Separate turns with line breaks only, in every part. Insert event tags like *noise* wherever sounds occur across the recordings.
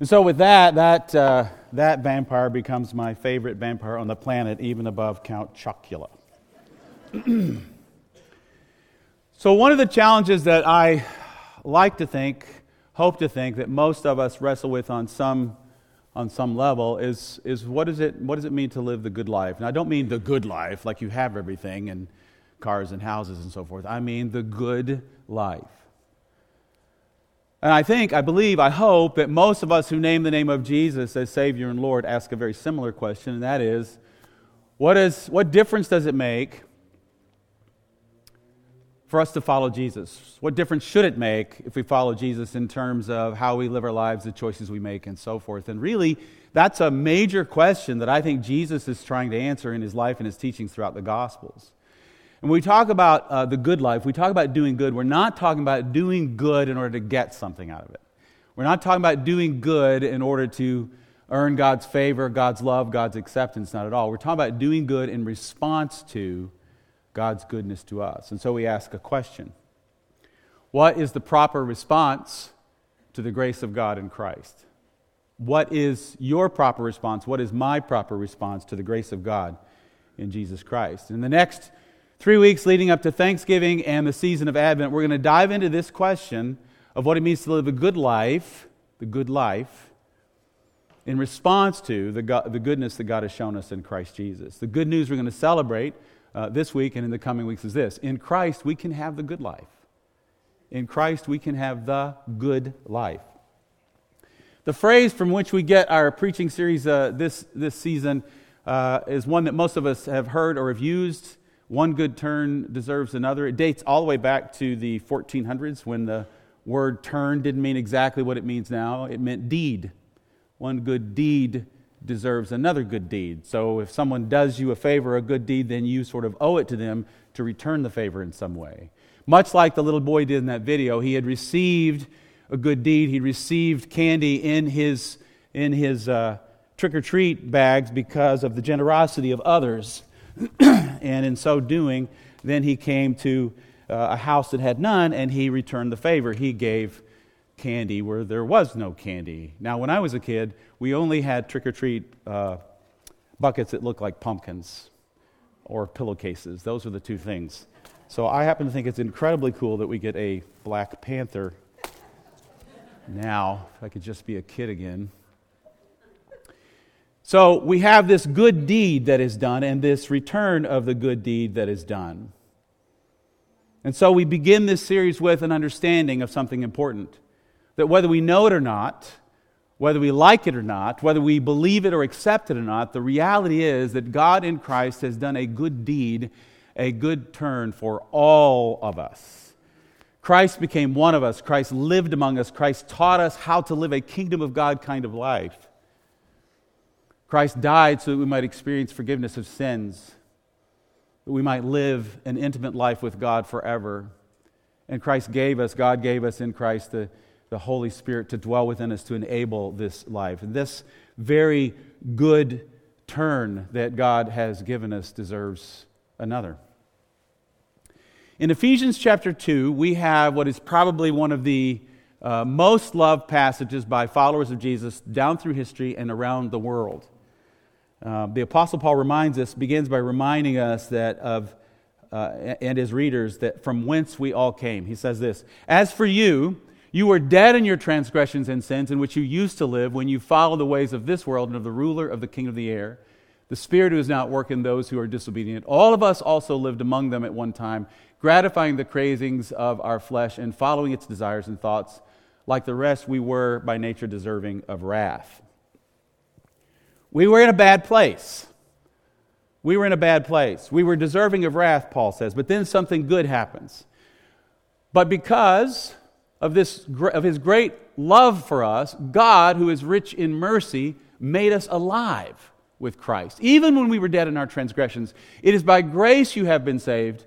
And so, with that, that, uh, that vampire becomes my favorite vampire on the planet, even above Count Chocula. *clears throat* so, one of the challenges that I like to think, hope to think, that most of us wrestle with on some, on some level is, is what, is it, what does it mean to live the good life? And I don't mean the good life, like you have everything and cars and houses and so forth. I mean the good life. And I think, I believe, I hope that most of us who name the name of Jesus as Savior and Lord ask a very similar question, and that is what, is, what difference does it make for us to follow Jesus? What difference should it make if we follow Jesus in terms of how we live our lives, the choices we make, and so forth? And really, that's a major question that I think Jesus is trying to answer in his life and his teachings throughout the Gospels. And when we talk about uh, the good life, we talk about doing good. We're not talking about doing good in order to get something out of it. We're not talking about doing good in order to earn God's favor, God's love, God's acceptance, not at all. We're talking about doing good in response to God's goodness to us. And so we ask a question What is the proper response to the grace of God in Christ? What is your proper response? What is my proper response to the grace of God in Jesus Christ? In the next three weeks leading up to Thanksgiving and the season of Advent, we're going to dive into this question of what it means to live a good life, the good life, in response to the, God, the goodness that God has shown us in Christ Jesus. The good news we're going to celebrate uh, this week and in the coming weeks is this In Christ, we can have the good life. In Christ, we can have the good life. The phrase from which we get our preaching series uh, this, this season uh, is one that most of us have heard or have used one good turn deserves another. It dates all the way back to the 1400s when the word turn didn't mean exactly what it means now. It meant deed. One good deed deserves another good deed. So if someone does you a favor, a good deed, then you sort of owe it to them to return the favor in some way. Much like the little boy did in that video, he had received a good deed. He received candy in his, in his uh, trick or treat bags because of the generosity of others. *clears throat* and in so doing, then he came to uh, a house that had none and he returned the favor. He gave candy where there was no candy. Now, when I was a kid, we only had trick or treat uh, buckets that looked like pumpkins or pillowcases. Those are the two things. So I happen to think it's incredibly cool that we get a Black Panther now. If I could just be a kid again. So we have this good deed that is done and this return of the good deed that is done. And so we begin this series with an understanding of something important that whether we know it or not, whether we like it or not, whether we believe it or accept it or not, the reality is that God in Christ has done a good deed, a good turn for all of us. Christ became one of us. Christ lived among us. Christ taught us how to live a kingdom of God kind of life. Christ died so that we might experience forgiveness of sins, that we might live an intimate life with God forever. And Christ gave us, God gave us in Christ the, the Holy Spirit to dwell within us to enable this life. And this very good turn that God has given us deserves another. In Ephesians chapter 2, we have what is probably one of the uh, most loved passages by followers of Jesus down through history and around the world. Uh, the Apostle Paul reminds us, begins by reminding us that of, uh, and his readers, that from whence we all came. He says this As for you, you were dead in your transgressions and sins in which you used to live when you followed the ways of this world and of the ruler of the king of the air, the spirit who is now at work in those who are disobedient. All of us also lived among them at one time, gratifying the cravings of our flesh and following its desires and thoughts. Like the rest, we were by nature deserving of wrath. We were in a bad place. We were in a bad place. We were deserving of wrath, Paul says, but then something good happens. But because of, this, of his great love for us, God, who is rich in mercy, made us alive with Christ. Even when we were dead in our transgressions, it is by grace you have been saved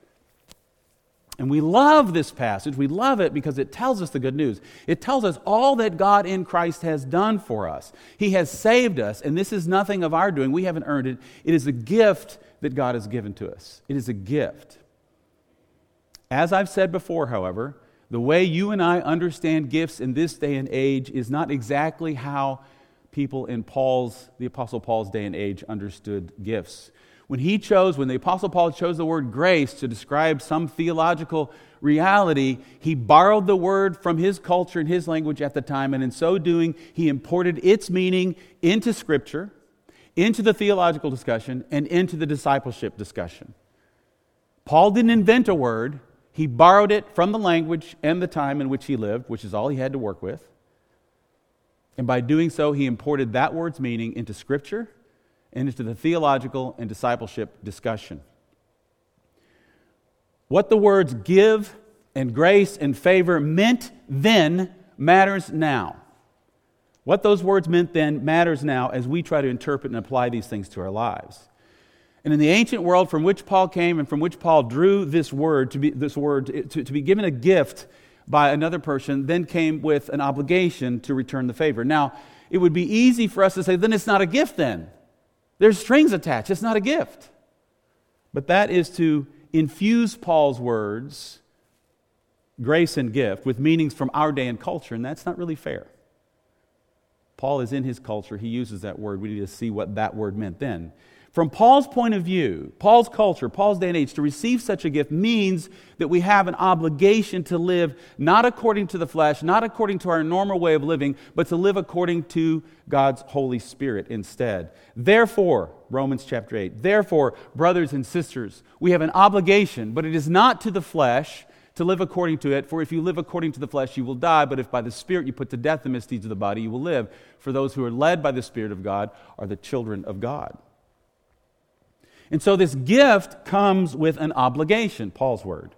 And we love this passage. We love it because it tells us the good news. It tells us all that God in Christ has done for us. He has saved us, and this is nothing of our doing. We haven't earned it. It is a gift that God has given to us. It is a gift. As I've said before, however, the way you and I understand gifts in this day and age is not exactly how people in Paul's, the Apostle Paul's day and age understood gifts. When he chose, when the Apostle Paul chose the word grace to describe some theological reality, he borrowed the word from his culture and his language at the time, and in so doing, he imported its meaning into Scripture, into the theological discussion, and into the discipleship discussion. Paul didn't invent a word, he borrowed it from the language and the time in which he lived, which is all he had to work with. And by doing so, he imported that word's meaning into Scripture and into the theological and discipleship discussion. What the words give and grace and favor meant then matters now. What those words meant then matters now as we try to interpret and apply these things to our lives. And in the ancient world from which Paul came and from which Paul drew this word to be, this word to, to be given a gift by another person, then came with an obligation to return the favor. Now, it would be easy for us to say, then it's not a gift then. There's strings attached. It's not a gift. But that is to infuse Paul's words, grace and gift, with meanings from our day and culture, and that's not really fair. Paul is in his culture. He uses that word. We need to see what that word meant then. From Paul's point of view, Paul's culture, Paul's day and age, to receive such a gift means that we have an obligation to live not according to the flesh, not according to our normal way of living, but to live according to God's Holy Spirit instead. Therefore, Romans chapter 8, therefore, brothers and sisters, we have an obligation, but it is not to the flesh to live according to it. For if you live according to the flesh, you will die. But if by the Spirit you put to death the misdeeds of the body, you will live. For those who are led by the Spirit of God are the children of God. And so this gift comes with an obligation, Paul's word.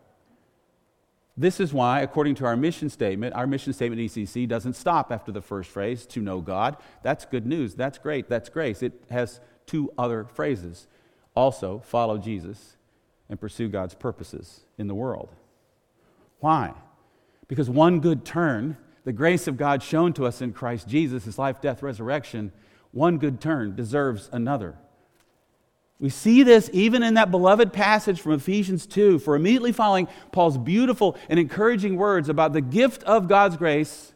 This is why, according to our mission statement, our mission statement ECC doesn't stop after the first phrase, to know God. That's good news. That's great. That's grace. It has two other phrases. Also, follow Jesus and pursue God's purposes in the world. Why? Because one good turn, the grace of God shown to us in Christ Jesus, his life, death, resurrection, one good turn deserves another. We see this even in that beloved passage from Ephesians 2, for immediately following Paul's beautiful and encouraging words about the gift of God's grace,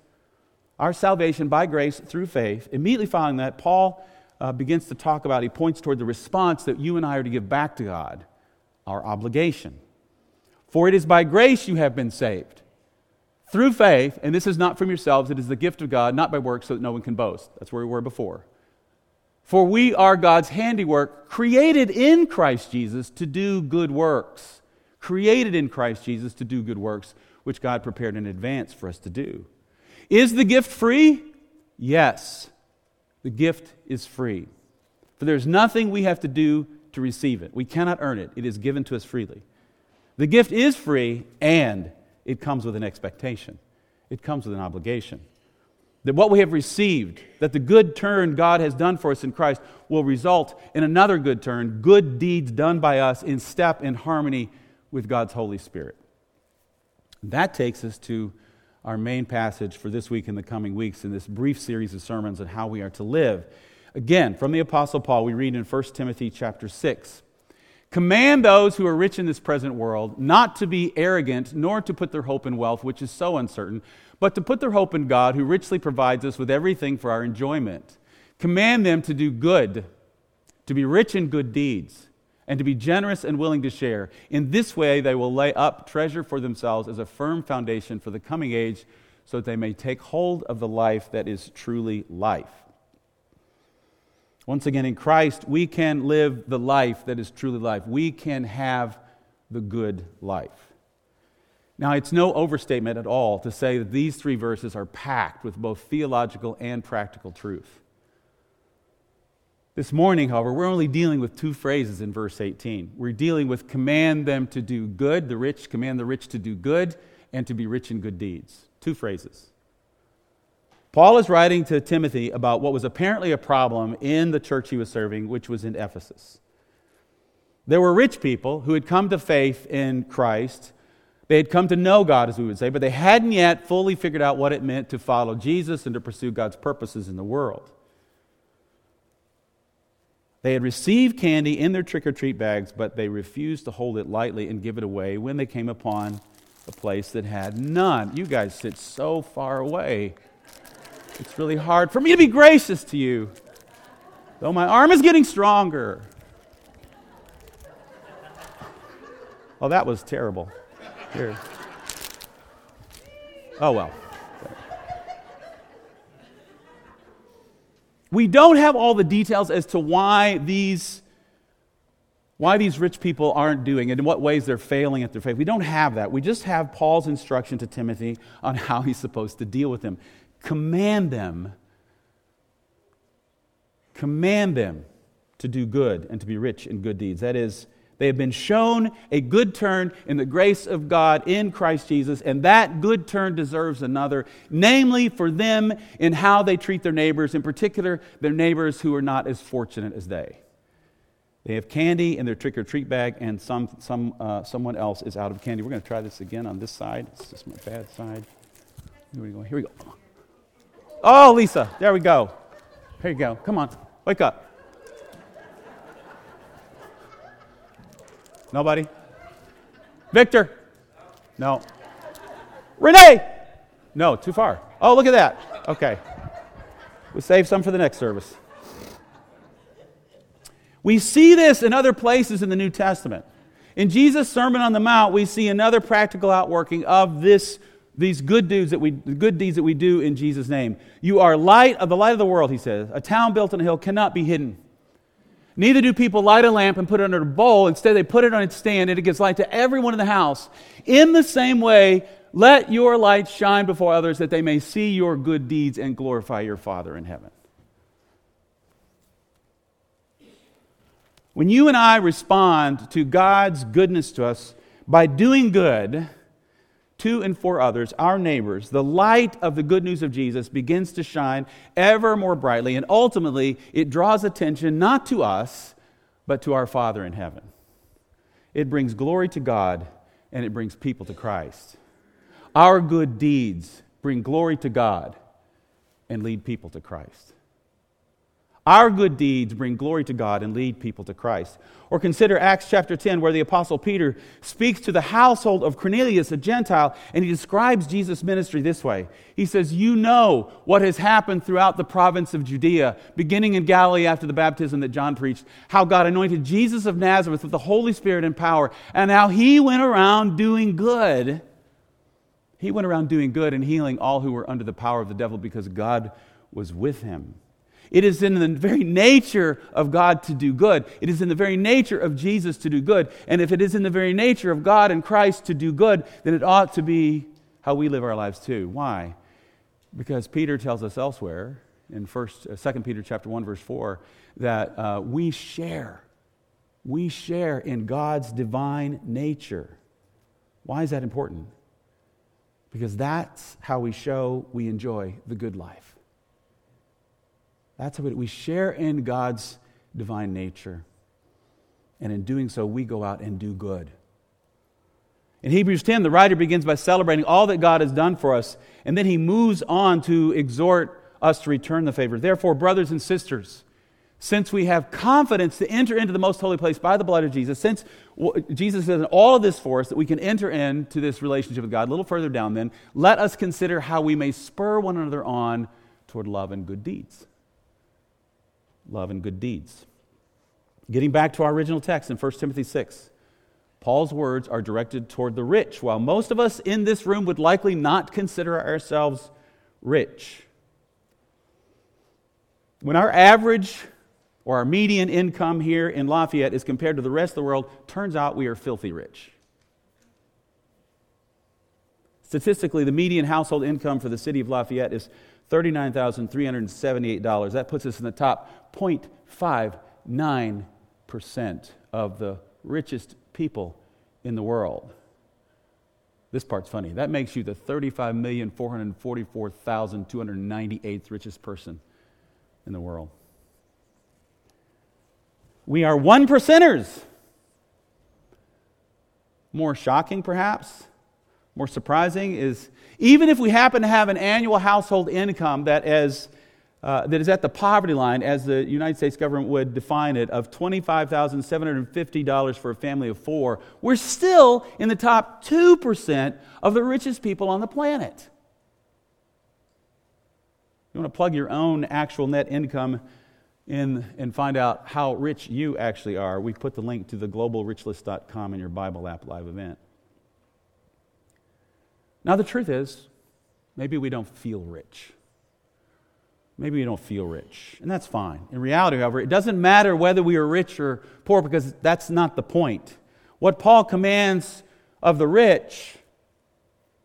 our salvation by grace through faith. Immediately following that, Paul uh, begins to talk about, he points toward the response that you and I are to give back to God, our obligation. For it is by grace you have been saved. Through faith, and this is not from yourselves, it is the gift of God, not by works, so that no one can boast. That's where we were before. For we are God's handiwork, created in Christ Jesus to do good works. Created in Christ Jesus to do good works, which God prepared in advance for us to do. Is the gift free? Yes. The gift is free. For there's nothing we have to do to receive it. We cannot earn it, it is given to us freely. The gift is free, and it comes with an expectation, it comes with an obligation that what we have received, that the good turn God has done for us in Christ, will result in another good turn, good deeds done by us in step in harmony with God's Holy Spirit. That takes us to our main passage for this week and the coming weeks in this brief series of sermons on how we are to live. Again, from the Apostle Paul, we read in 1 Timothy chapter 6. Command those who are rich in this present world not to be arrogant, nor to put their hope in wealth, which is so uncertain but to put their hope in God, who richly provides us with everything for our enjoyment. Command them to do good, to be rich in good deeds, and to be generous and willing to share. In this way, they will lay up treasure for themselves as a firm foundation for the coming age, so that they may take hold of the life that is truly life. Once again, in Christ, we can live the life that is truly life. We can have the good life. Now, it's no overstatement at all to say that these three verses are packed with both theological and practical truth. This morning, however, we're only dealing with two phrases in verse 18. We're dealing with command them to do good, the rich, command the rich to do good, and to be rich in good deeds. Two phrases. Paul is writing to Timothy about what was apparently a problem in the church he was serving, which was in Ephesus. There were rich people who had come to faith in Christ They had come to know God, as we would say, but they hadn't yet fully figured out what it meant to follow Jesus and to pursue God's purposes in the world. They had received candy in their trick or treat bags, but they refused to hold it lightly and give it away when they came upon a place that had none. You guys sit so far away. It's really hard for me to be gracious to you, though my arm is getting stronger. Oh, that was terrible. Here. Oh, well. We don't have all the details as to why these, why these rich people aren't doing it, in what ways they're failing at their faith. We don't have that. We just have Paul's instruction to Timothy on *laughs* how he's supposed to deal with them. Command them, command them to do good and to be rich in good deeds. That is, they have been shown a good turn in the grace of God in Christ Jesus, and that good turn deserves another, namely for them in how they treat their neighbors, in particular, their neighbors who are not as fortunate as they. They have candy in their trick or treat bag, and some, some, uh, someone else is out of candy. We're going to try this again on this side. It's just my bad side. Here we go. Here we go. Oh, Lisa, there we go. Here you go. Come on, wake up. Nobody? Victor? No. Renee? No, too far. Oh, look at that. Okay. We'll save some for the next service. We see this in other places in the New Testament. In Jesus' Sermon on the Mount, we see another practical outworking of this, these good deeds that we good deeds that we do in Jesus' name. You are light of the light of the world, he says. A town built on a hill cannot be hidden. Neither do people light a lamp and put it under a bowl. Instead, they put it on its stand and it gives light to everyone in the house. In the same way, let your light shine before others that they may see your good deeds and glorify your Father in heaven. When you and I respond to God's goodness to us by doing good, to and for others, our neighbors, the light of the good news of Jesus begins to shine ever more brightly, and ultimately it draws attention not to us, but to our Father in heaven. It brings glory to God and it brings people to Christ. Our good deeds bring glory to God and lead people to Christ. Our good deeds bring glory to God and lead people to Christ. Or consider Acts chapter 10, where the Apostle Peter speaks to the household of Cornelius, a Gentile, and he describes Jesus' ministry this way. He says, You know what has happened throughout the province of Judea, beginning in Galilee after the baptism that John preached, how God anointed Jesus of Nazareth with the Holy Spirit and power, and how he went around doing good. He went around doing good and healing all who were under the power of the devil because God was with him. It is in the very nature of God to do good. It is in the very nature of Jesus to do good. And if it is in the very nature of God and Christ to do good, then it ought to be how we live our lives too. Why? Because Peter tells us elsewhere in first, uh, 2 Peter chapter 1 verse 4 that uh, we share we share in God's divine nature. Why is that important? Because that's how we show we enjoy the good life. That's what we share in God's divine nature. And in doing so, we go out and do good. In Hebrews 10, the writer begins by celebrating all that God has done for us, and then he moves on to exhort us to return the favor. Therefore, brothers and sisters, since we have confidence to enter into the most holy place by the blood of Jesus, since Jesus has done all of this for us, that we can enter into this relationship with God, a little further down, then, let us consider how we may spur one another on toward love and good deeds love and good deeds. Getting back to our original text in 1 Timothy 6, Paul's words are directed toward the rich, while most of us in this room would likely not consider ourselves rich. When our average or our median income here in Lafayette is compared to the rest of the world, turns out we are filthy rich. Statistically, the median household income for the city of Lafayette is $39,378. That puts us in the top 0.59% of the richest people in the world. This part's funny. That makes you the 35,444,298th richest person in the world. We are one percenters. More shocking, perhaps, more surprising is even if we happen to have an annual household income that is, uh, that is at the poverty line, as the United States government would define it, of $25,750 for a family of four, we're still in the top 2% of the richest people on the planet. You want to plug your own actual net income in and find out how rich you actually are. We put the link to the globalrichlist.com in your Bible app live event. Now, the truth is, maybe we don't feel rich. Maybe we don't feel rich, and that's fine. In reality, however, it doesn't matter whether we are rich or poor because that's not the point. What Paul commands of the rich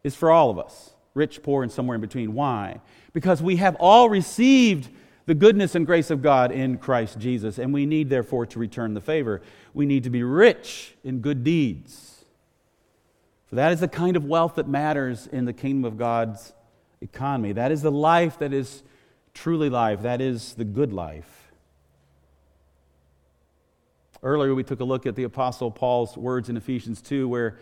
is for all of us rich, poor, and somewhere in between. Why? Because we have all received the goodness and grace of God in Christ Jesus, and we need, therefore, to return the favor. We need to be rich in good deeds for that is the kind of wealth that matters in the kingdom of God's economy. That is the life that is truly life. That is the good life. Earlier, we took a look at the Apostle Paul's words in Ephesians 2, where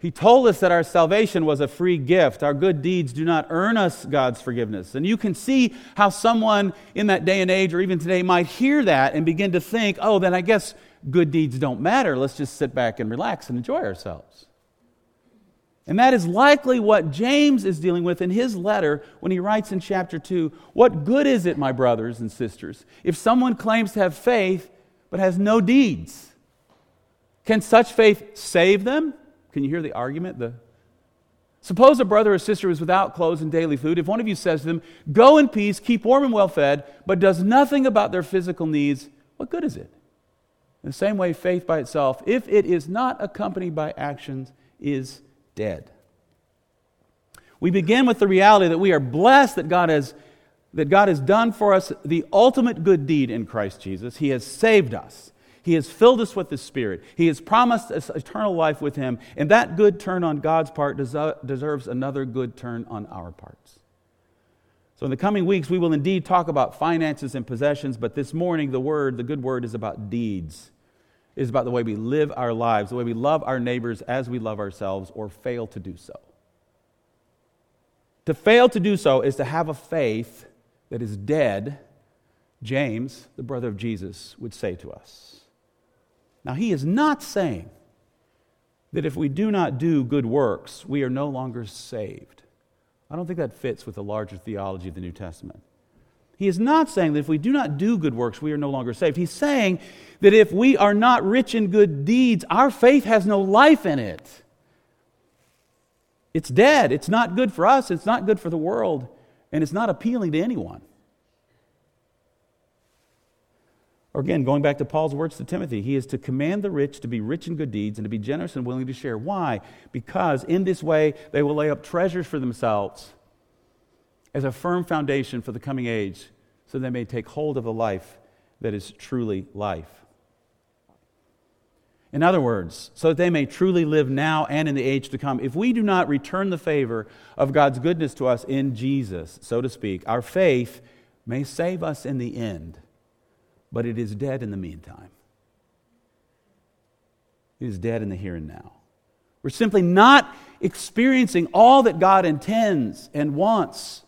he told us that our salvation was a free gift. Our good deeds do not earn us God's forgiveness. And you can see how someone in that day and age, or even today, might hear that and begin to think, oh, then I guess good deeds don't matter. Let's just sit back and relax and enjoy ourselves. And that is likely what James is dealing with in his letter when he writes in chapter 2 What good is it, my brothers and sisters, if someone claims to have faith but has no deeds? Can such faith save them? Can you hear the argument? The Suppose a brother or sister is without clothes and daily food. If one of you says to them, Go in peace, keep warm and well fed, but does nothing about their physical needs, what good is it? In the same way, faith by itself, if it is not accompanied by actions, is dead. We begin with the reality that we are blessed that God has that God has done for us the ultimate good deed in Christ Jesus. He has saved us. He has filled us with His Spirit. He has promised us eternal life with Him. And that good turn on God's part deserves another good turn on our parts. So, in the coming weeks, we will indeed talk about finances and possessions, but this morning, the word, the good word, is about deeds is about the way we live our lives, the way we love our neighbors as we love ourselves, or fail to do so. To fail to do so is to have a faith that is dead, James, the brother of Jesus, would say to us. Now, he is not saying that if we do not do good works, we are no longer saved. I don't think that fits with the larger theology of the New Testament. He is not saying that if we do not do good works, we are no longer saved. He's saying that if we are not rich in good deeds, our faith has no life in it. It's dead. It's not good for us. It's not good for the world. And it's not appealing to anyone. Or again, going back to Paul's words to Timothy, he is to command the rich to be rich in good deeds and to be generous and willing to share. Why? Because in this way they will lay up treasures for themselves as a firm foundation for the coming age so they may take hold of the life that is truly life. In other words, so that they may truly live now and in the age to come. If we do not return the favor of God's goodness to us in Jesus, so to speak, our faith may save us in the end, but it is dead in the meantime. It is dead in the here and now. We're simply not experiencing all that God intends and wants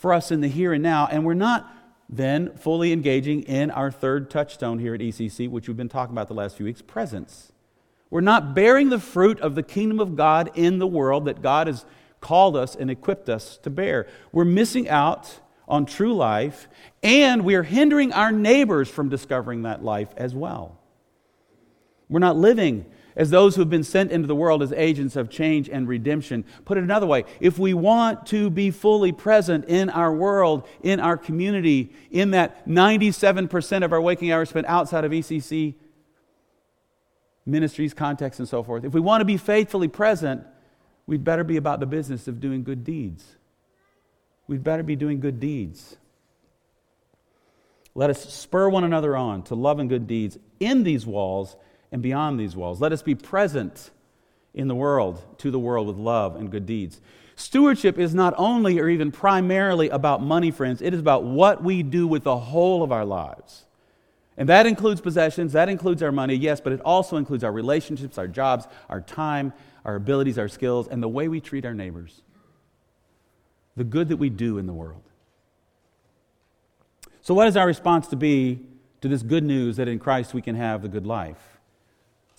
for us in the here and now, and we're not then fully engaging in our third touchstone here at ECC, which we've been talking about the last few weeks presence. We're not bearing the fruit of the kingdom of God in the world that God has called us and equipped us to bear. We're missing out on true life, and we're hindering our neighbors from discovering that life as well. We're not living as those who have been sent into the world as agents of change and redemption. Put it another way, if we want to be fully present in our world, in our community, in that 97% of our waking hours spent outside of ECC ministries, contexts, and so forth, if we want to be faithfully present, we'd better be about the business of doing good deeds. We'd better be doing good deeds. Let us spur one another on to love and good deeds in these walls and beyond these walls. Let us be present in the world, to the world, with love and good deeds. Stewardship is not only or even primarily about money, friends, it is about what we do with the whole of our lives. And that includes possessions, that includes our money, yes, but it also includes our relationships, our jobs, our time, our abilities, our skills, and the way we treat our neighbors. The good that we do in the world. So, what is our response to be to this good news that in Christ we can have the good life?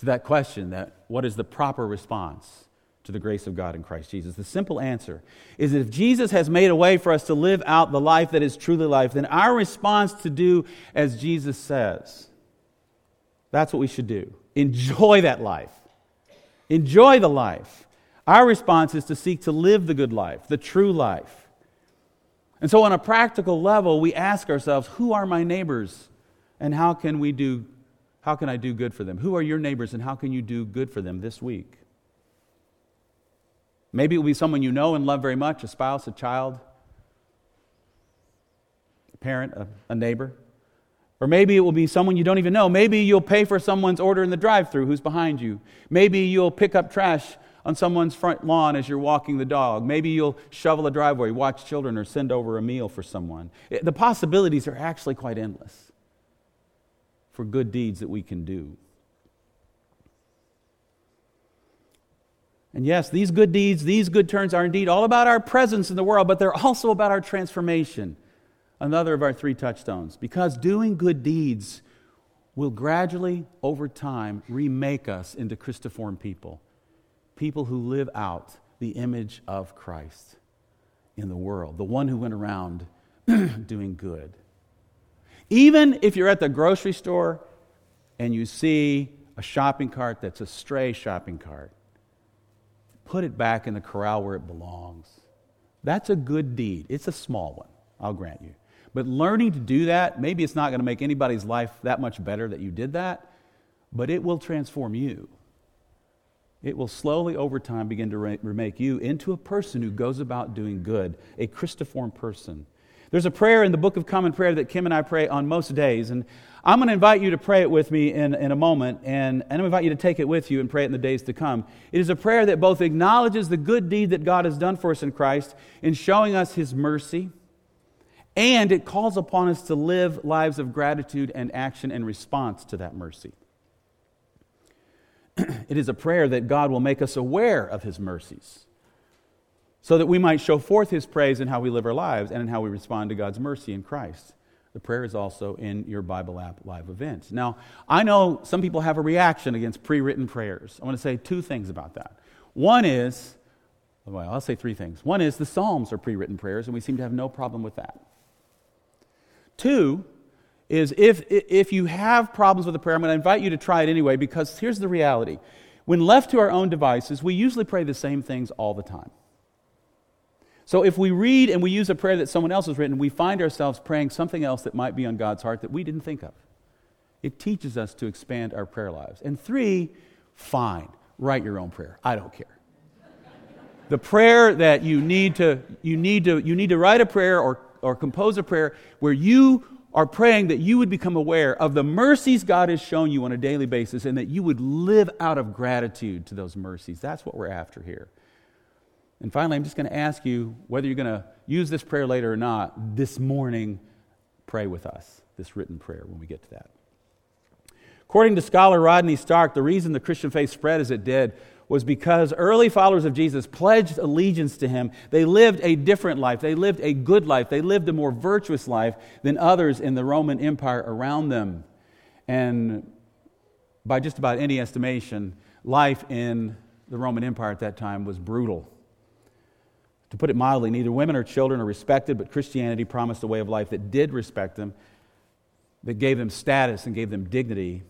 To that question, that what is the proper response to the grace of God in Christ Jesus? The simple answer is that if Jesus has made a way for us to live out the life that is truly life, then our response to do as Jesus says. That's what we should do. Enjoy that life. Enjoy the life. Our response is to seek to live the good life, the true life. And so, on a practical level, we ask ourselves who are my neighbors and how can we do how can I do good for them? Who are your neighbors and how can you do good for them this week? Maybe it will be someone you know and love very much, a spouse, a child, a parent, a, a neighbor. Or maybe it will be someone you don't even know. Maybe you'll pay for someone's order in the drive through who's behind you. Maybe you'll pick up trash on someone's front lawn as you're walking the dog. Maybe you'll shovel a driveway, watch children, or send over a meal for someone. The possibilities are actually quite endless for good deeds that we can do. And yes, these good deeds, these good turns are indeed all about our presence in the world, but they're also about our transformation. Another of our three touchstones. Because doing good deeds will gradually, over time, remake us into Christiform people people who live out the image of Christ in the world, the one who went around *clears throat* doing good. Even if you're at the grocery store and you see a shopping cart that's a stray shopping cart, put it back in the corral where it belongs. That's a good deed. It's a small one, I'll grant you. But learning to do that, maybe it's not going to make anybody's life that much better that you did that, but it will transform you it will slowly over time begin to remake you into a person who goes about doing good, a Christiform person. There's a prayer in the Book of Common Prayer that Kim and I pray on most days, and I'm going to invite you to pray it with me in, in a moment, and, and I'm going to invite you to take it with you and pray it in the days to come. It is a prayer that both acknowledges the good deed that God has done for us in Christ in showing us His mercy, and it calls upon us to live lives of gratitude and action in response to that mercy. *clears throat* it is a prayer that God will make us aware of his mercies so that we might show forth his praise in how we live our lives and in how we respond to God's mercy in Christ. The prayer is also in your Bible app live events. Now, I know some people have a reaction against pre written prayers. I want to say two things about that. One is, well, I'll say three things. One is the Psalms are pre written prayers, and we seem to have no problem with that. Two, is if, if you have problems with the prayer, I'm going to invite you to try it anyway because here's the reality. When left to our own devices, we usually pray the same things all the time. So if we read and we use a prayer that someone else has written, we find ourselves praying something else that might be on God's heart that we didn't think of. It teaches us to expand our prayer lives. And three, fine, write your own prayer. I don't care. the prayer that you need to you need to you need to write a prayer or or compose a prayer where you are praying that you would become aware of the mercies God has shown you on a daily basis and that you would live out of gratitude to those mercies. That's what we're after here. And finally, I'm just going to ask you whether you're going to use this prayer later or not, this morning, pray with us, this written prayer when we get to that. According to scholar Rodney Stark, the reason the Christian faith spread as it did was because early followers of Jesus pledged allegiance to him. They lived a different life. They lived a good life. They lived a more virtuous life than others in the Roman Empire around them. And by just about any estimation, life in the Roman Empire at that time was brutal. To put it mildly, neither women or children are respected, but Christianity promised a way of life that did respect them, that gave them status and gave them dignity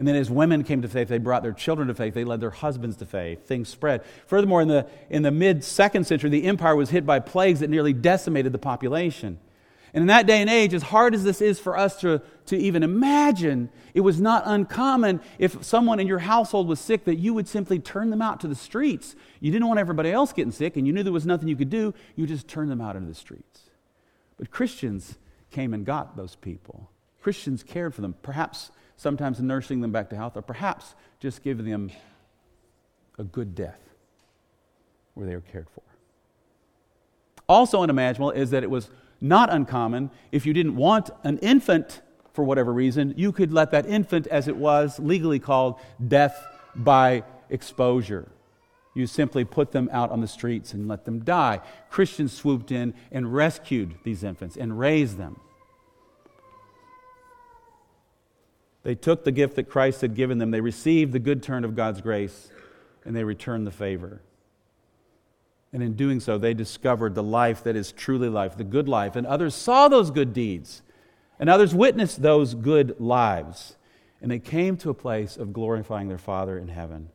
and then as women came to faith, they brought their children to faith. They led their husbands to faith. Things spread. Furthermore, in the, in the mid second century, the empire was hit by plagues that nearly decimated the population. And in that day and age, as hard as this is for us to, to even imagine, it was not uncommon if someone in your household was sick that you would simply turn them out to the streets. You didn't want everybody else getting sick, and you knew there was nothing you could do. You just turned them out into the streets. But Christians came and got those people. Christians cared for them. Perhaps sometimes nursing them back to health, or perhaps just giving them a good death where they were cared for. Also unimaginable is that it was not uncommon if you didn't want an infant for whatever reason, you could let that infant, as it was legally called, death by exposure. You simply put them out on the streets and let them die. Christians swooped in and rescued these infants and raised them. They took the gift that Christ had given them, they received the good turn of God's grace, and they returned the favor. And in doing so, they discovered the life that is truly life, the good life. And others saw those good deeds, and others witnessed those good lives. And they came to a place of glorifying their Father in heaven,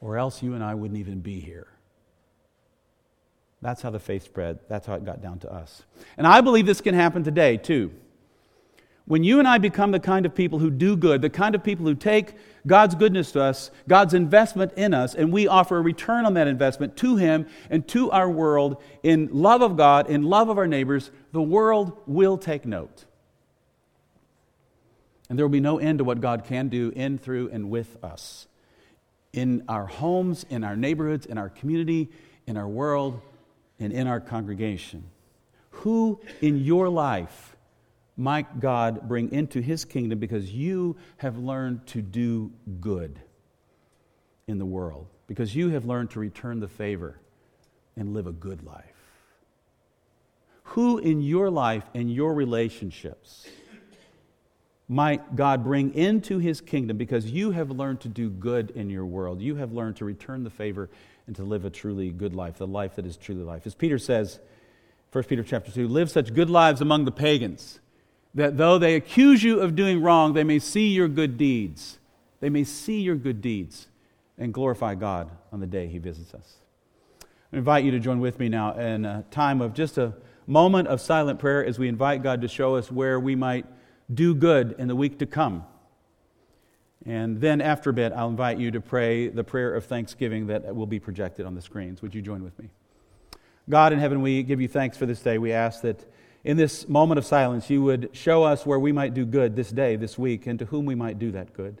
or else you and I wouldn't even be here. That's how the faith spread. That's how it got down to us. And I believe this can happen today, too. When you and I become the kind of people who do good, the kind of people who take God's goodness to us, God's investment in us, and we offer a return on that investment to Him and to our world in love of God, in love of our neighbors, the world will take note. And there will be no end to what God can do in, through, and with us. In our homes, in our neighborhoods, in our community, in our world, and in our congregation. Who in your life might God bring into his kingdom because you have learned to do good in the world, because you have learned to return the favor and live a good life. Who in your life and your relationships might God bring into his kingdom because you have learned to do good in your world? You have learned to return the favor and to live a truly good life, the life that is truly life. As Peter says, 1 Peter chapter 2, live such good lives among the pagans that though they accuse you of doing wrong, they may see your good deeds. They may see your good deeds and glorify God on the day He visits us. I invite you to join with me now in a time of just a moment of silent prayer as we invite God to show us where we might do good in the week to come. And then after a bit, I'll invite you to pray the prayer of thanksgiving that will be projected on the screens. Would you join with me? God in heaven, we give you thanks for this day. We ask that in this moment of silence, you would show us where we might do good this day, this week, and to whom we might do that good.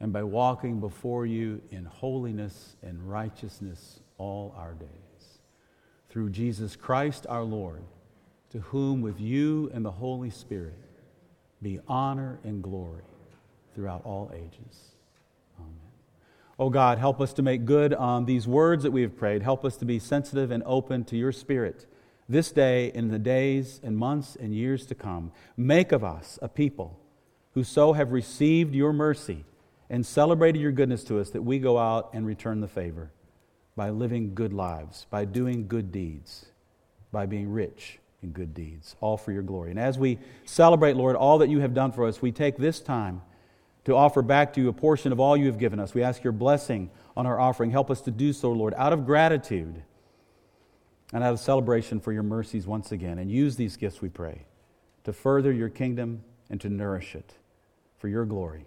and by walking before you in holiness and righteousness all our days. Through Jesus Christ our Lord, to whom with you and the Holy Spirit be honor and glory throughout all ages. Amen. Oh God, help us to make good on these words that we have prayed. Help us to be sensitive and open to your Spirit this day, in the days and months and years to come. Make of us a people who so have received your mercy and celebrated your goodness to us that we go out and return the favor by living good lives, by doing good deeds, by being rich in good deeds, all for your glory. And as we celebrate, Lord, all that you have done for us, we take this time to offer back to you a portion of all you have given us. We ask your blessing on our offering. Help us to do so, Lord, out of gratitude and out of celebration for your mercies once again. And use these gifts, we pray, to further your kingdom and to nourish it for your glory.